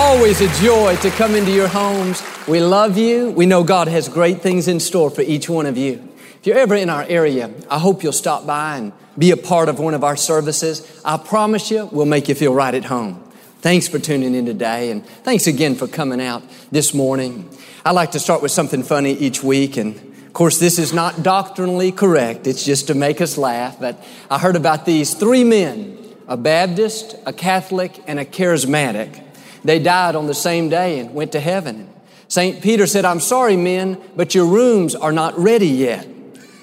Always a joy to come into your homes. We love you. We know God has great things in store for each one of you. If you're ever in our area, I hope you'll stop by and be a part of one of our services. I promise you, we'll make you feel right at home. Thanks for tuning in today, and thanks again for coming out this morning. I like to start with something funny each week, and of course, this is not doctrinally correct. It's just to make us laugh. But I heard about these three men a Baptist, a Catholic, and a charismatic. They died on the same day and went to heaven. St. Peter said, I'm sorry, men, but your rooms are not ready yet.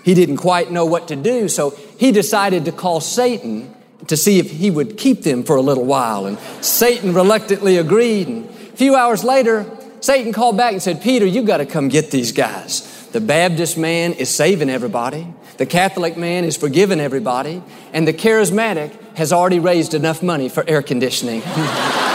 He didn't quite know what to do, so he decided to call Satan to see if he would keep them for a little while. And Satan reluctantly agreed. And a few hours later, Satan called back and said, Peter, you've got to come get these guys. The Baptist man is saving everybody. The Catholic man is forgiving everybody. And the charismatic has already raised enough money for air conditioning.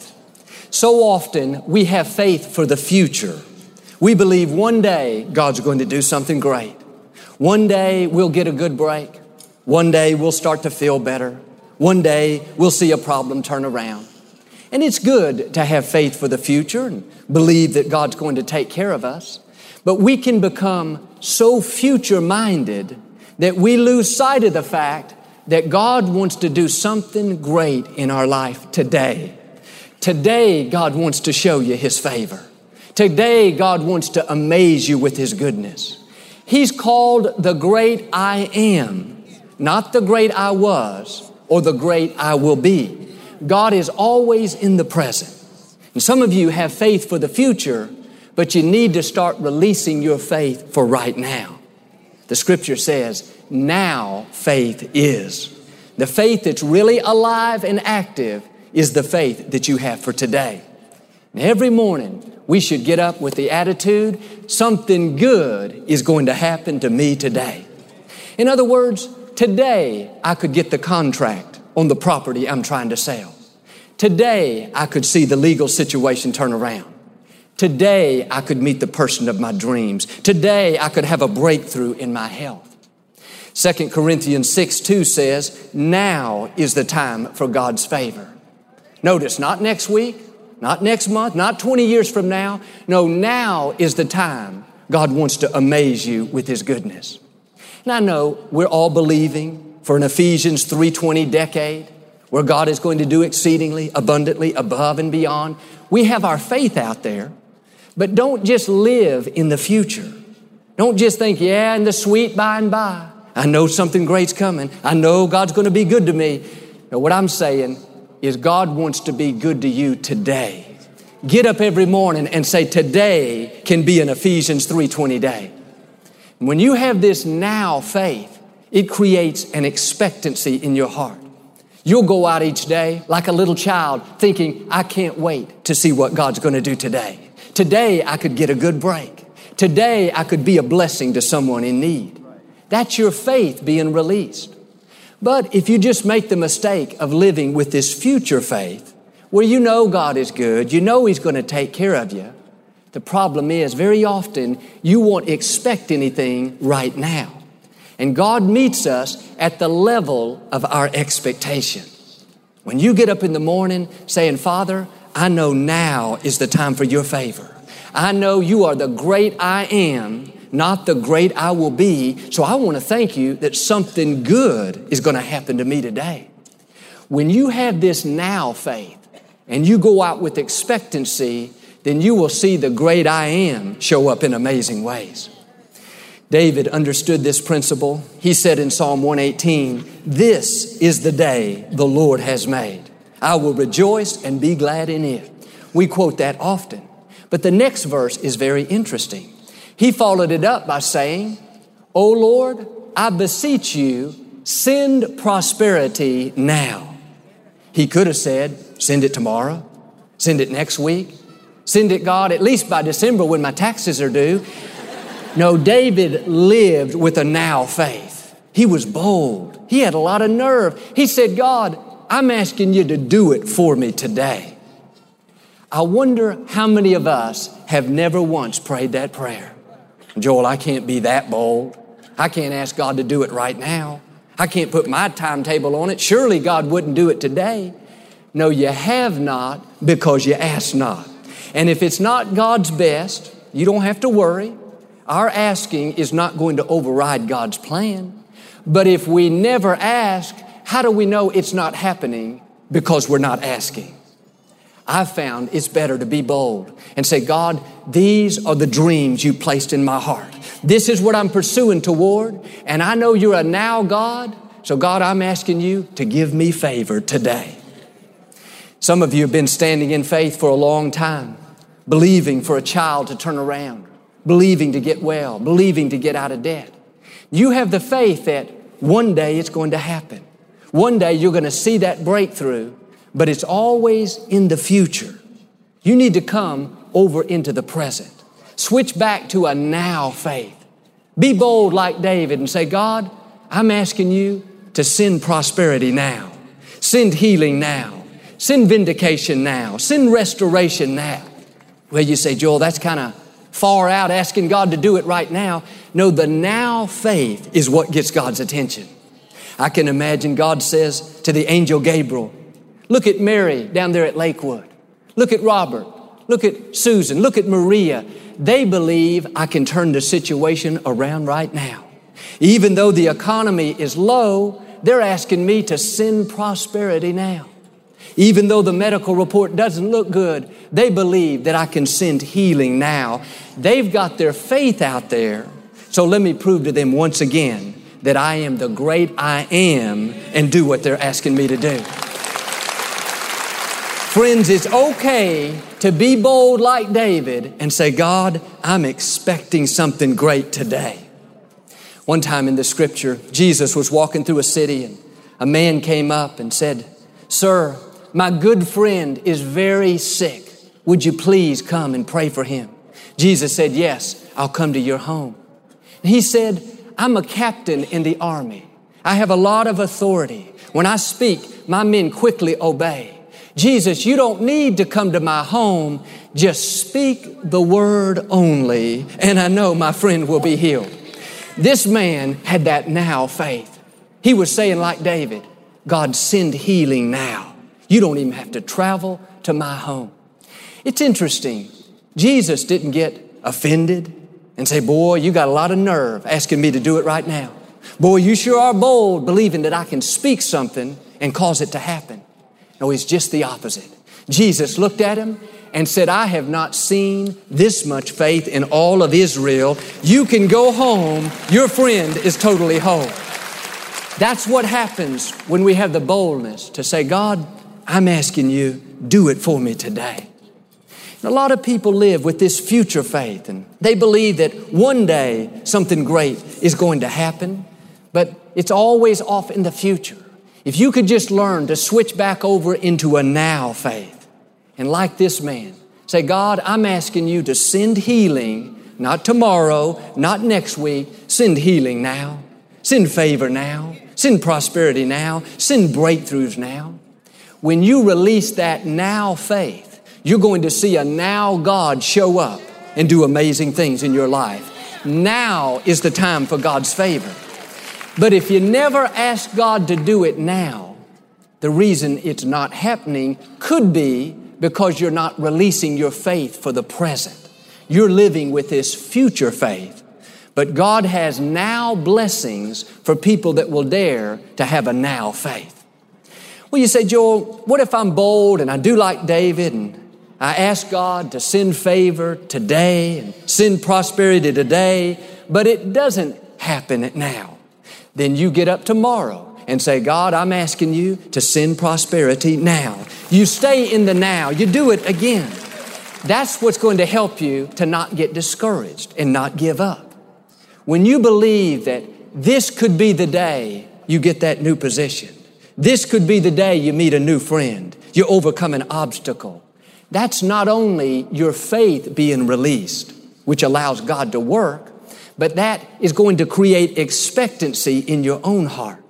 So often we have faith for the future. We believe one day God's going to do something great. One day we'll get a good break. One day we'll start to feel better. One day we'll see a problem turn around. And it's good to have faith for the future and believe that God's going to take care of us. But we can become so future minded that we lose sight of the fact that God wants to do something great in our life today. Today, God wants to show you His favor. Today, God wants to amaze you with His goodness. He's called the great I am, not the great I was or the great I will be. God is always in the present. And some of you have faith for the future, but you need to start releasing your faith for right now. The scripture says, now faith is. The faith that's really alive and active is the faith that you have for today. And every morning, we should get up with the attitude, something good is going to happen to me today. In other words, today I could get the contract on the property I'm trying to sell. Today I could see the legal situation turn around. Today I could meet the person of my dreams. Today I could have a breakthrough in my health. 2 Corinthians 6 2 says, Now is the time for God's favor. Notice, not next week, not next month, not 20 years from now. No, now is the time God wants to amaze you with His goodness. And I know we're all believing for an Ephesians 3:20 decade where God is going to do exceedingly abundantly above and beyond. We have our faith out there, but don't just live in the future. Don't just think, yeah, in the sweet by and by. I know something great's coming. I know God's going to be good to me. What I'm saying is God wants to be good to you today. Get up every morning and say, today can be an Ephesians 3.20 day. When you have this now faith, it creates an expectancy in your heart. You'll go out each day like a little child thinking, I can't wait to see what God's going to do today. Today I could get a good break. Today I could be a blessing to someone in need. That's your faith being released. But if you just make the mistake of living with this future faith, where you know God is good, you know He's going to take care of you, the problem is very often you won't expect anything right now. And God meets us at the level of our expectation. When you get up in the morning saying, Father, I know now is the time for your favor. I know you are the great I am not the great I will be. So I want to thank you that something good is going to happen to me today. When you have this now faith and you go out with expectancy, then you will see the great I am show up in amazing ways. David understood this principle. He said in Psalm 118, This is the day the Lord has made. I will rejoice and be glad in it. We quote that often. But the next verse is very interesting. He followed it up by saying, O Lord, I beseech you, send prosperity now. He could have said, Send it tomorrow, send it next week, send it, God, at least by December when my taxes are due. No, David lived with a now faith. He was bold. He had a lot of nerve. He said, God, I'm asking you to do it for me today. I wonder how many of us have never once prayed that prayer. Joel, I can't be that bold. I can't ask God to do it right now. I can't put my timetable on it. Surely God wouldn't do it today. No, you have not because you ask not. And if it's not God's best, you don't have to worry. Our asking is not going to override God's plan. But if we never ask, how do we know it's not happening? Because we're not asking. I've found it's better to be bold and say, God, these are the dreams you placed in my heart. This is what I'm pursuing toward. And I know you're a now God. So, God, I'm asking you to give me favor today. Some of you have been standing in faith for a long time, believing for a child to turn around, believing to get well, believing to get out of debt. You have the faith that one day it's going to happen. One day you're going to see that breakthrough, but it's always in the future. You need to come over into the present. Switch back to a now faith. Be bold like David and say, God, I'm asking you to send prosperity now, send healing now, send vindication now, send restoration now. Well, you say, Joel, that's kind of far out asking God to do it right now. No, the now faith is what gets God's attention. I can imagine God says to the angel Gabriel, Look at Mary down there at Lakewood. Look at Robert. Look at Susan. Look at Maria. They believe I can turn the situation around right now. Even though the economy is low, they're asking me to send prosperity now. Even though the medical report doesn't look good, they believe that I can send healing now. They've got their faith out there. So let me prove to them once again that I am the great I am and do what they're asking me to do. Friends, it's okay to be bold like David and say, God, I'm expecting something great today. One time in the scripture, Jesus was walking through a city and a man came up and said, Sir, my good friend is very sick. Would you please come and pray for him? Jesus said, Yes, I'll come to your home. he said, I'm a captain in the army. I have a lot of authority. When I speak, my men quickly obey. Jesus, you don't need to come to my home. Just speak the word only, and I know my friend will be healed. This man had that now faith. He was saying, like David, God, send healing now. You don't even have to travel to my home. It's interesting. Jesus didn't get offended and say, Boy, you got a lot of nerve asking me to do it right now. Boy, you sure are bold believing that I can speak something and cause it to happen. No, he's just the opposite. Jesus looked at him and said, I have not seen this much faith in all of Israel. You can go home. Your friend is totally whole. That's what happens when we have the boldness to say, God, I'm asking you, do it for me today. And a lot of people live with this future faith and they believe that one day something great is going to happen, but it's always off in the future. If you could just learn to switch back over into a now faith, and like this man, say, God, I'm asking you to send healing, not tomorrow, not next week, send healing now, send favor now, send prosperity now, send breakthroughs now. When you release that now faith, you're going to see a now God show up and do amazing things in your life. Now is the time for God's favor. But if you never ask God to do it now, the reason it's not happening could be because you're not releasing your faith for the present. You're living with this future faith. But God has now blessings for people that will dare to have a now faith. Well, you say, Joel, what if I'm bold and I do like David and I ask God to send favor today and send prosperity today, but it doesn't happen now. Then you get up tomorrow and say, God, I'm asking you to send prosperity now. You stay in the now, you do it again. That's what's going to help you to not get discouraged and not give up. When you believe that this could be the day you get that new position, this could be the day you meet a new friend, you overcome an obstacle. That's not only your faith being released, which allows God to work, but that is going to create expectancy in your own heart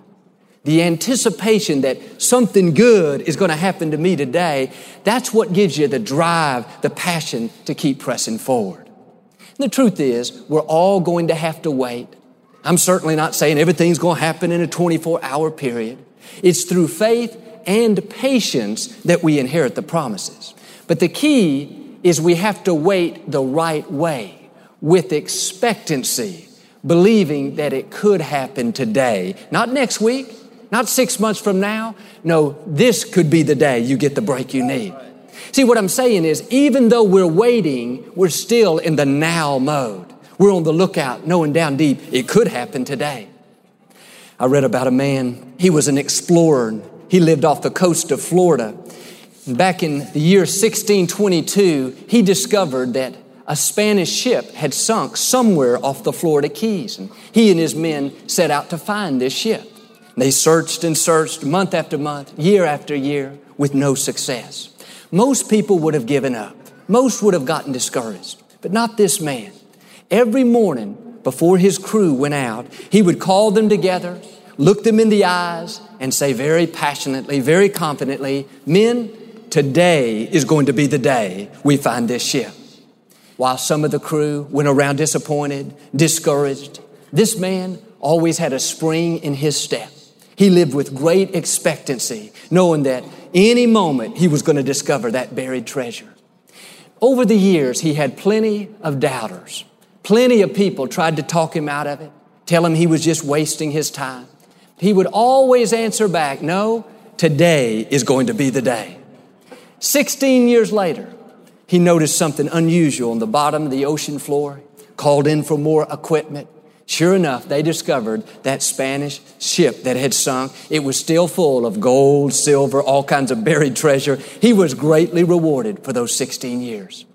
the anticipation that something good is going to happen to me today, that's what gives you the drive, the passion to keep pressing forward. And the truth is, we're all going to have to wait. I'm certainly not saying everything's going to happen in a 24 hour period. It's through faith and patience that we inherit the promises. But the key is we have to wait the right way with expectancy, believing that it could happen today, not next week, not six months from now. No, this could be the day you get the break you need. See, what I'm saying is, even though we're waiting, we're still in the now mode. We're on the lookout, knowing down deep it could happen today. I read about a man, he was an explorer. He lived off the coast of Florida. Back in the year 1622, he discovered that a Spanish ship had sunk somewhere off the Florida Keys. And he and his men set out to find this ship. They searched and searched month after month, year after year, with no success. Most people would have given up. Most would have gotten discouraged, but not this man. Every morning before his crew went out, he would call them together, look them in the eyes, and say very passionately, very confidently, Men, today is going to be the day we find this ship. While some of the crew went around disappointed, discouraged, this man always had a spring in his step. He lived with great expectancy, knowing that any moment he was going to discover that buried treasure. Over the years, he had plenty of doubters. Plenty of people tried to talk him out of it, tell him he was just wasting his time. He would always answer back, No, today is going to be the day. 16 years later, he noticed something unusual on the bottom of the ocean floor, called in for more equipment. Sure enough, they discovered that Spanish ship that had sunk. It was still full of gold, silver, all kinds of buried treasure. He was greatly rewarded for those 16 years.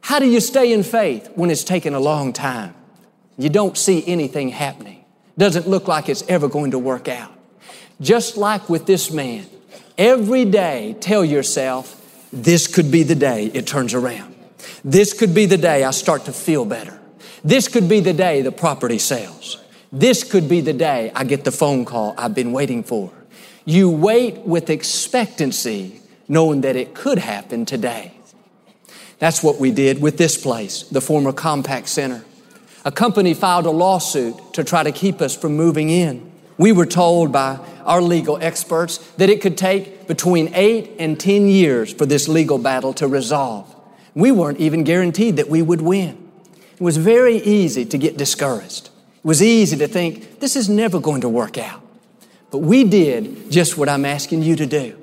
How do you stay in faith when it's taken a long time? You don't see anything happening. Doesn't look like it's ever going to work out. Just like with this man, every day tell yourself, this could be the day it turns around. This could be the day I start to feel better. This could be the day the property sells. This could be the day I get the phone call I've been waiting for. You wait with expectancy, knowing that it could happen today. That's what we did with this place, the former Compaq Center. A company filed a lawsuit to try to keep us from moving in. We were told by our legal experts that it could take between eight and 10 years for this legal battle to resolve. We weren't even guaranteed that we would win. It was very easy to get discouraged. It was easy to think, this is never going to work out. But we did just what I'm asking you to do.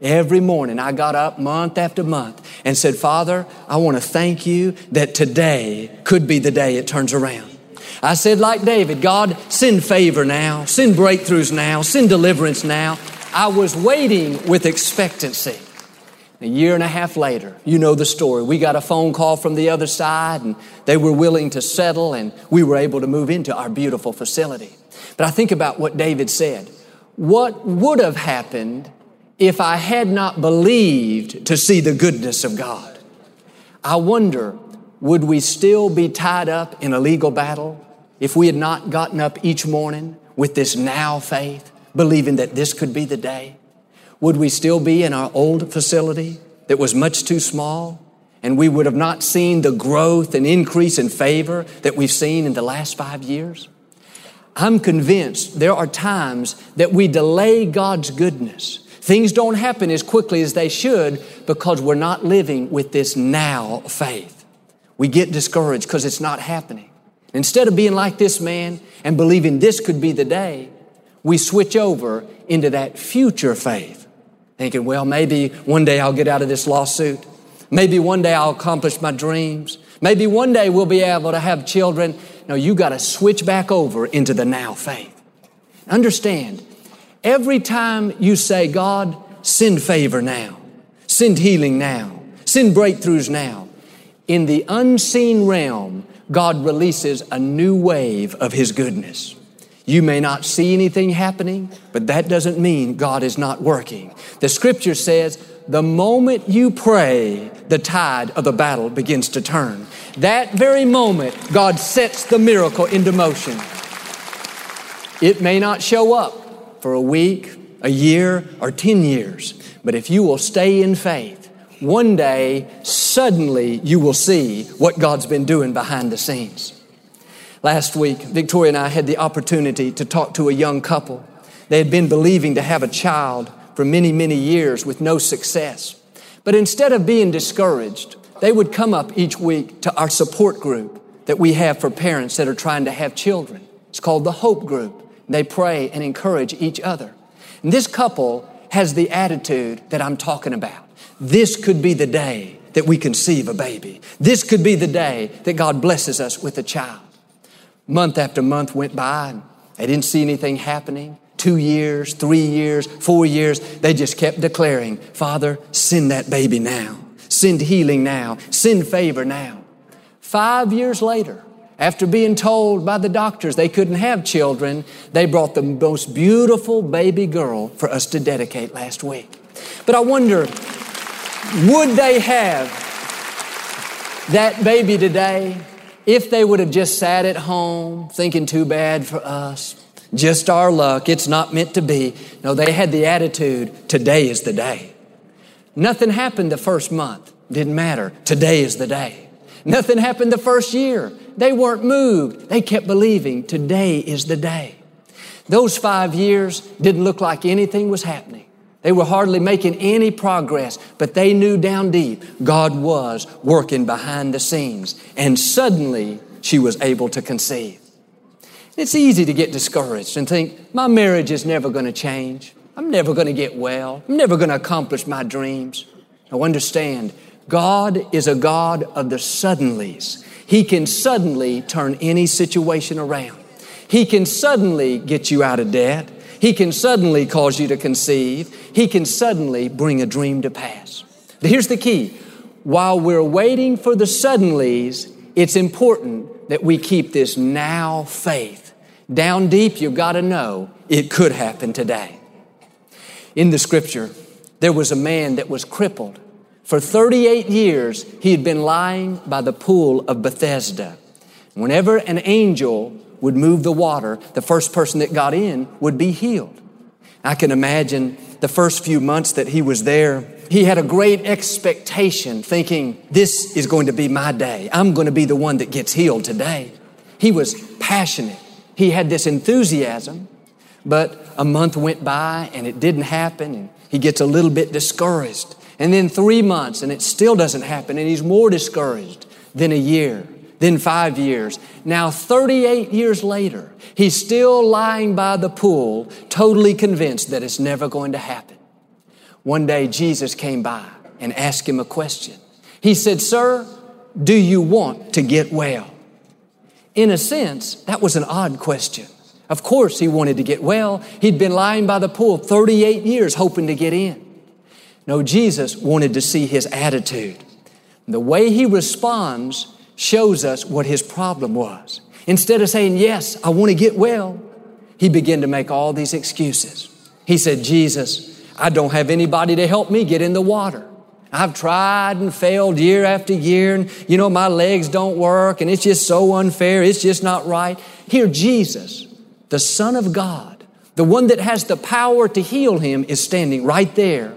Every morning I got up month after month and said, Father, I want to thank you that today could be the day it turns around. I said, like David, God, send favor now, send breakthroughs now, send deliverance now. I was waiting with expectancy. A year and a half later, you know the story. We got a phone call from the other side and they were willing to settle and we were able to move into our beautiful facility. But I think about what David said. What would have happened if I had not believed to see the goodness of God? I wonder, would we still be tied up in a legal battle if we had not gotten up each morning with this now faith, believing that this could be the day? would we still be in our old facility that was much too small? And we would have not seen the growth and increase in favor that we've seen in the last five years? I'm convinced there are times that we delay God's goodness. Things don't happen as quickly as they should because we're not living with this now faith. We get discouraged because it's not happening. Instead of being like this man and believing this could be the day, we switch over into that future faith thinking, well, maybe one day I'll get out of this lawsuit. Maybe one day I'll accomplish my dreams. Maybe one day we'll be able to have children. No, you got to switch back over into the now faith. Understand, every time you say, God, send favor now, send healing now, send breakthroughs now, in the unseen realm, God releases a new wave of His goodness. You may not see anything happening, but that doesn't mean God is not working. The scripture says, the moment you pray, the tide of the battle begins to turn. That very moment, God sets the miracle into motion. It may not show up for a week, a year, or 10 years, but if you will stay in faith, one day, suddenly, you will see what God's been doing behind the scenes. Last week, Victoria and I had the opportunity to talk to a young couple. They had been believing to have a child for many, many years with no success. But instead of being discouraged, they would come up each week to our support group that we have for parents that are trying to have children. It's called the Hope Group. They pray and encourage each other. And this couple has the attitude that I'm talking about. This could be the day that we conceive a baby. This could be the day that God blesses us with a child. Month after month went by and they didn't see anything happening. Two years, three years, four years, they just kept declaring, Father, send that baby now. Send healing now. Send favor now. Five years later, after being told by the doctors they couldn't have children, they brought the most beautiful baby girl for us to dedicate last week. But I wonder, would they have that baby today if they would have just sat at home thinking too bad for us, just our luck, it's not meant to be. No, they had the attitude, today is the day. Nothing happened the first month. Didn't matter. Today is the day. Nothing happened the first year. They weren't moved. They kept believing today is the day. Those five years didn't look like anything was happening. They were hardly making any progress, but they knew down deep God was working behind the scenes. And suddenly she was able to conceive. It's easy to get discouraged and think, my marriage is never going to change. I'm never going to get well. I'm never going to accomplish my dreams. Now understand, God is a God of the suddenlies. He can suddenly turn any situation around. He can suddenly get you out of debt. He can suddenly cause you to conceive. He can suddenly bring a dream to pass. Here's the key. While we're waiting for the suddenlies, it's important that we keep this now faith. Down deep, you've got to know it could happen today. In the scripture, there was a man that was crippled. For 38 years, he had been lying by the pool of Bethesda. Whenever an angel would move the water, the first person that got in would be healed. I can imagine the first few months that he was there, he had a great expectation, thinking, This is going to be my day. I'm going to be the one that gets healed today. He was passionate. He had this enthusiasm, but a month went by and it didn't happen, and he gets a little bit discouraged. And then three months and it still doesn't happen, and he's more discouraged than a year then five years. Now, 38 years later, he's still lying by the pool, totally convinced that it's never going to happen. One day, Jesus came by and asked him a question. He said, Sir, do you want to get well? In a sense, that was an odd question. Of course, he wanted to get well. He'd been lying by the pool 38 years hoping to get in. No, Jesus wanted to see his attitude. The way he responds shows us what his problem was. Instead of saying, Yes, I want to get well, he began to make all these excuses. He said, Jesus, I don't have anybody to help me get in the water. I've tried and failed year after year, and you know, my legs don't work, and it's just so unfair. It's just not right. Here, Jesus, the Son of God, the one that has the power to heal him, is standing right there.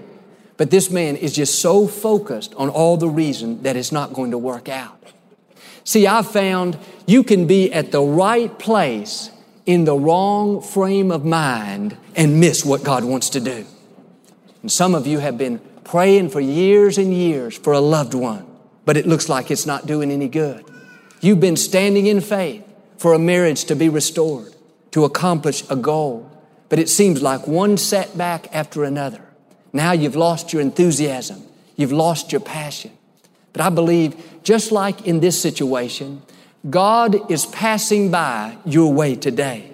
But this man is just so focused on all the reason that it's not going to work out. See, I found you can be at the right place in the wrong frame of mind and miss what God wants to do. And some of you have been praying for years and years for a loved one, but it looks like it's not doing any good. You've been standing in faith for a marriage to be restored, to accomplish a goal, but it seems like one setback after another. Now you've lost your enthusiasm. You've lost your passion. But I believe, just like in this situation, God is passing by your way today.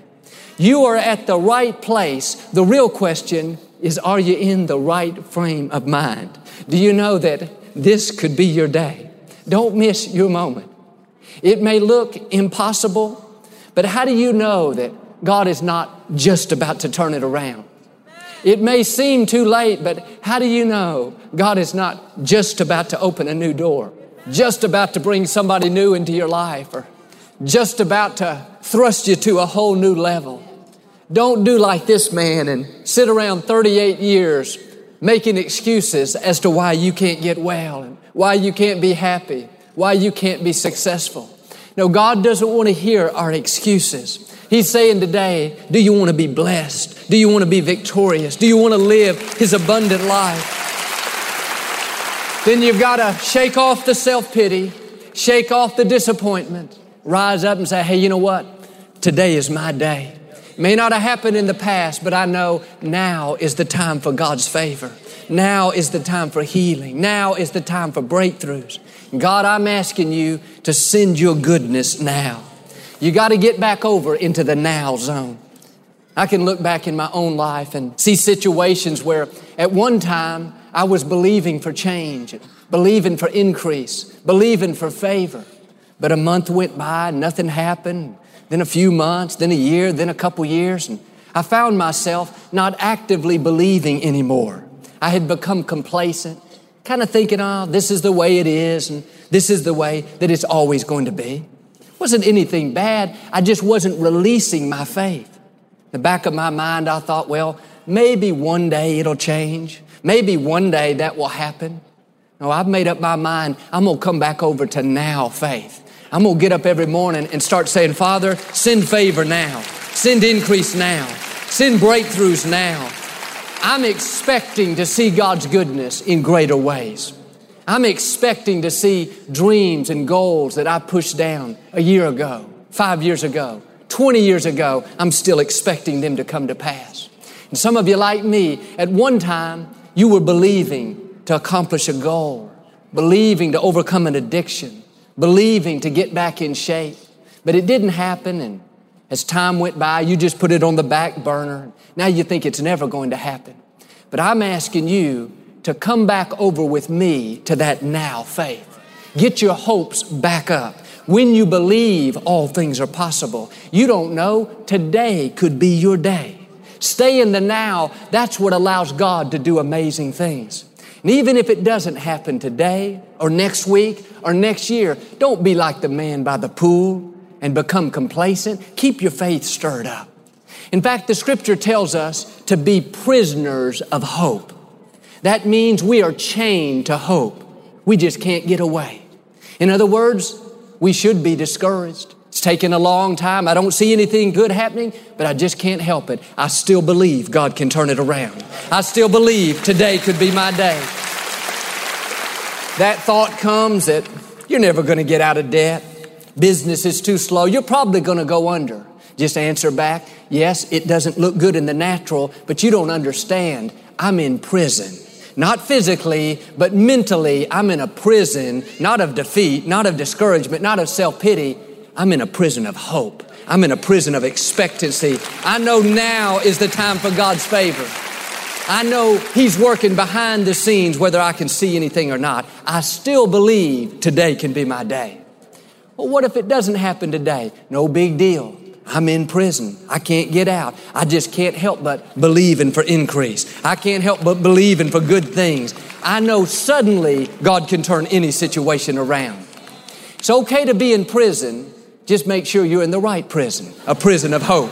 You are at the right place. The real question is, are you in the right frame of mind? Do you know that this could be your day? Don't miss your moment. It may look impossible, but how do you know that God is not just about to turn it around? It may seem too late, but how do you know God is not just about to open a new door, just about to bring somebody new into your life, or just about to thrust you to a whole new level? Don't do like this man and sit around 38 years making excuses as to why you can't get well and why you can't be happy, why you can't be successful. No, God doesn't want to hear our excuses. He's saying today, do you want to be blessed? Do you want to be victorious? Do you want to live His abundant life? Then you've got to shake off the self pity, shake off the disappointment, rise up and say, hey, you know what? Today is my day. May not have happened in the past, but I know now is the time for God's favor. Now is the time for healing. Now is the time for breakthroughs. God, I'm asking you to send your goodness now. You got to get back over into the now zone. I can look back in my own life and see situations where at one time I was believing for change, believing for increase, believing for favor. But a month went by, nothing happened then a few months, then a year, then a couple years, and I found myself not actively believing anymore. I had become complacent, kind of thinking, oh, this is the way it is, and this is the way that it's always going to be. It wasn't anything bad. I just wasn't releasing my faith. In the back of my mind, I thought, well, maybe one day it'll change. Maybe one day that will happen. No, I've made up my mind. I'm going to come back over to now faith. I'm going to get up every morning and start saying, Father, send favor now. Send increase now. Send breakthroughs now. I'm expecting to see God's goodness in greater ways. I'm expecting to see dreams and goals that I pushed down a year ago, five years ago, 20 years ago. I'm still expecting them to come to pass. And some of you, like me, at one time, you were believing to accomplish a goal, believing to overcome an addiction, believing to get back in shape. But it didn't happen, and as time went by, you just put it on the back burner. Now you think it's never going to happen. But I'm asking you to come back over with me to that now faith. Get your hopes back up. When you believe all things are possible, you don't know, today could be your day. Stay in the now. That's what allows God to do amazing things. And even if it doesn't happen today or next week or next year, don't be like the man by the pool and become complacent. Keep your faith stirred up. In fact, the scripture tells us to be prisoners of hope. That means we are chained to hope. We just can't get away. In other words, we should be discouraged. It's taken a long time. I don't see anything good happening, but I just can't help it. I still believe God can turn it around. I still believe today could be my day. That thought comes that you're never going to get out of debt. Business is too slow. You're probably going to go under. Just answer back, yes, it doesn't look good in the natural, but you don't understand. I'm in prison. Not physically, but mentally, I'm in a prison, not of defeat, not of discouragement, not of self pity. I'm in a prison of hope. I'm in a prison of expectancy. I know now is the time for God's favor. I know He's working behind the scenes, whether I can see anything or not. I still believe today can be my day. Well, what if it doesn't happen today? No big deal. I'm in prison. I can't get out. I just can't help but believing for increase. I can't help but believing for good things. I know suddenly God can turn any situation around. It's okay to be in prison, just make sure you're in the right prison, a prison of hope.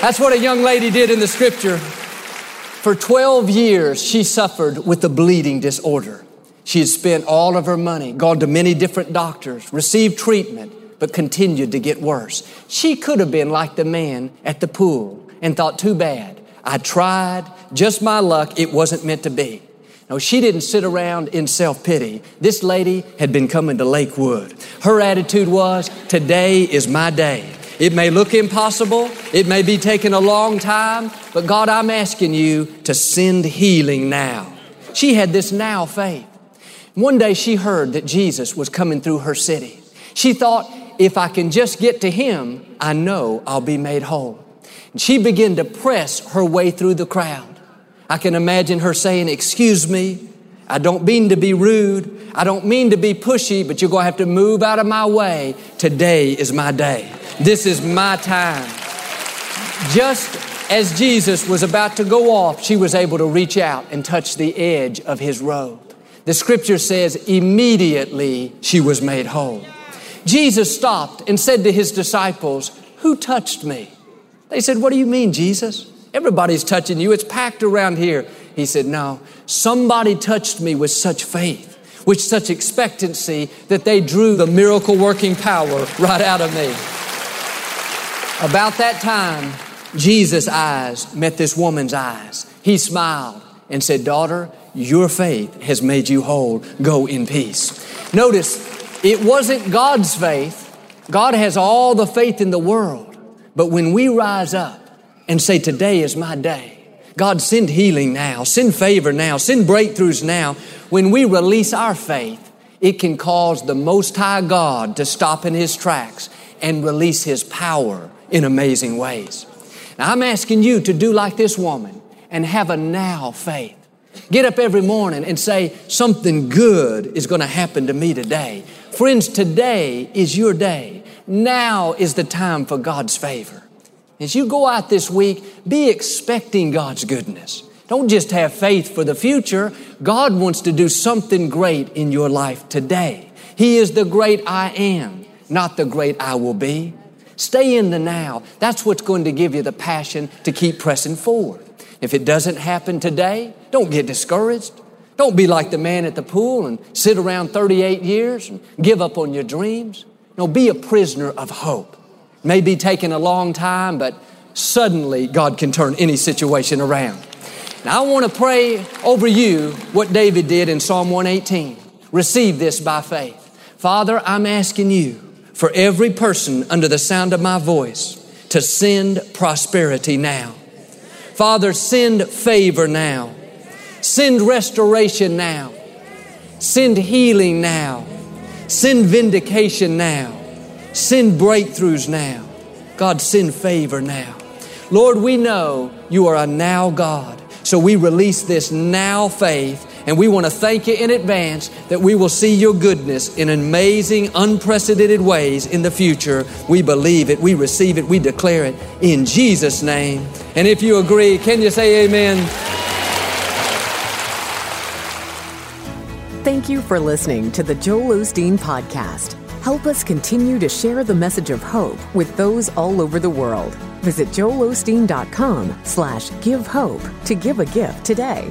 That's what a young lady did in the scripture. For 12 years, she suffered with a bleeding disorder. She had spent all of her money, gone to many different doctors, received treatment, but continued to get worse. She could have been like the man at the pool and thought, too bad. I tried, just my luck, it wasn't meant to be. No, she didn't sit around in self pity. This lady had been coming to Lakewood. Her attitude was, Today is my day. It may look impossible. It may be taking a long time, but God, I'm asking you to send healing now. She had this now faith. One day she heard that Jesus was coming through her city. She thought, if I can just get to him, I know I'll be made whole. And she began to press her way through the crowd. I can imagine her saying, Excuse me, I don't mean to be rude. I don't mean to be pushy, but you're going to have to move out of my way. Today is my day. This is my time. Just as Jesus was about to go off, she was able to reach out and touch the edge of his robe. The scripture says, immediately she was made whole. Jesus stopped and said to his disciples, Who touched me? They said, What do you mean, Jesus? Everybody's touching you. It's packed around here. He said, No, somebody touched me with such faith, with such expectancy that they drew the miracle working power right out of me. About that time, Jesus' eyes met this woman's eyes. He smiled and said, Daughter, your faith has made you whole. Go in peace. Notice, it wasn't God's faith. God has all the faith in the world. But when we rise up and say, Today is my day, God, send healing now, send favor now, send breakthroughs now. When we release our faith, it can cause the Most High God to stop in His tracks and release His power in amazing ways. Now, I'm asking you to do like this woman and have a now faith. Get up every morning and say, Something good is going to happen to me today. Friends, today is your day. Now is the time for God's favor. As you go out this week, be expecting God's goodness. Don't just have faith for the future. God wants to do something great in your life today. He is the great I am, not the great I will be. Stay in the now. That's what's going to give you the passion to keep pressing forward. If it doesn't happen today, don't get discouraged. Don't be like the man at the pool and sit around 38 years and give up on your dreams. No, be a prisoner of hope. May be taking a long time, but suddenly God can turn any situation around. Now I want to pray over you what David did in Psalm 118. Receive this by faith. Father, I'm asking you for every person under the sound of my voice to send prosperity now. Father, send favor now. Send restoration now. Send healing now. Send vindication now. Send breakthroughs now. God, send favor now. Lord, we know you are a now God. So we release this now faith and we want to thank you in advance that we will see your goodness in amazing, unprecedented ways in the future. We believe it, we receive it, we declare it in Jesus' name. And if you agree, can you say amen? Thank you for listening to the Joel Osteen Podcast. Help us continue to share the message of hope with those all over the world. Visit joelosteen.com slash give hope to give a gift today.